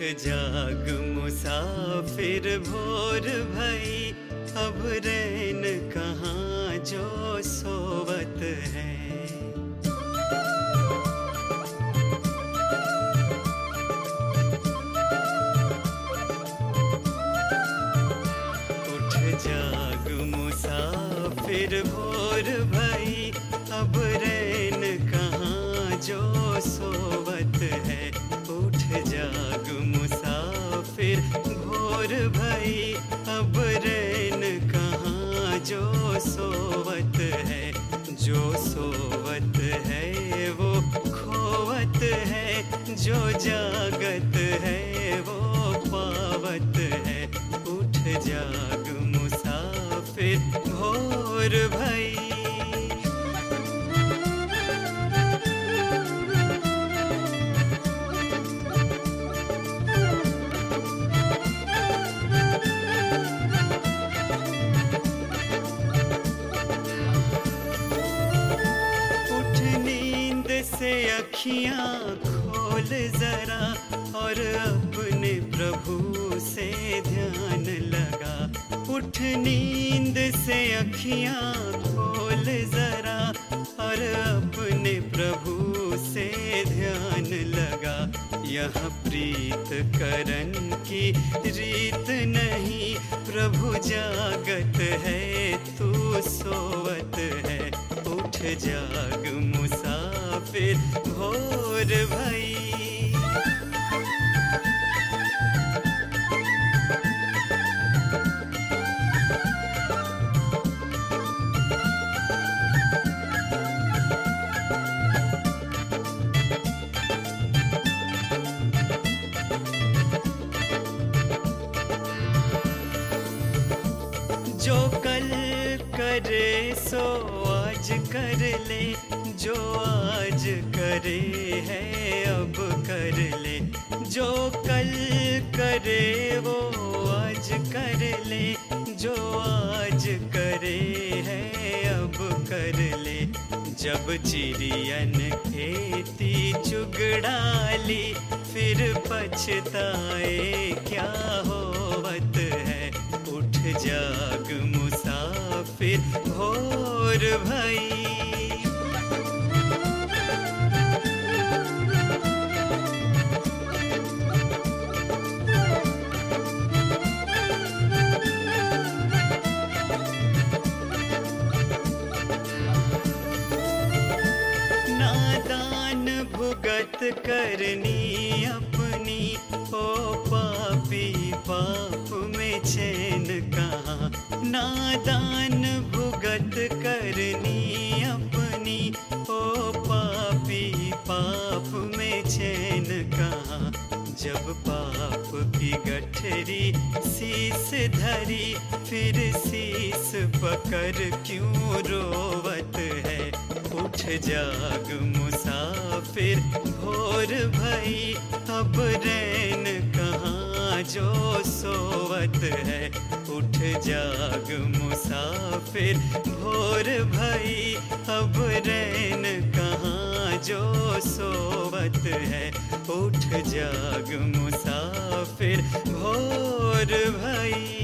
जाग मुसाफिर भोर भई। अब रैन कहाँ जो सोवत है। उठ जाग मुसाफिर भोर भई। अब रैन कहाँ जो सोवत भई, अब रैन कहाँ? जो सोवत है, जो सोवत है, वो खोवत है। जो जागत है, वो पावत है। उठ जाग मुसाफिर, भोर भई। अखियाँ खोल जरा और अपने प्रभु से ध्यान लगा। उठ नींद से अखियाँ खोल जरा और अपने प्रभु से ध्यान लगा। यह प्रीत करण की रीत नहीं, प्रभु जागत है, तू सोवत है। उठ जाग मुसाफिर भोर भई। जो कल करे सो आज कर ले, जो आज करे है, अब कर ले। जो कल करे, वो आज कर ले। जो आज करे है, अब कर ले। जब चिड़ियन खेती चुगड़ाली फिर पछताए क्या होवत है? उठ जाग मुसाफिर भई। नादान भुगत करनी अपनी ओ पापी पाप में चैन कहाँ। नादान भुगत करनी अपनी। ओ पापी, पाप में चैन कहा? जब पाप की गठरी शीस धरी, फिर शीस पकड़ क्यों रोवत है? उठ जाग मुसाफिर भोर भई अब रैन कहाँ जो सोवत है। उठ जाग मुसाफिर, भोर भई अब रैन कहाँ जो सोवत है। उठ जाग मुसाफिर, भोर भई।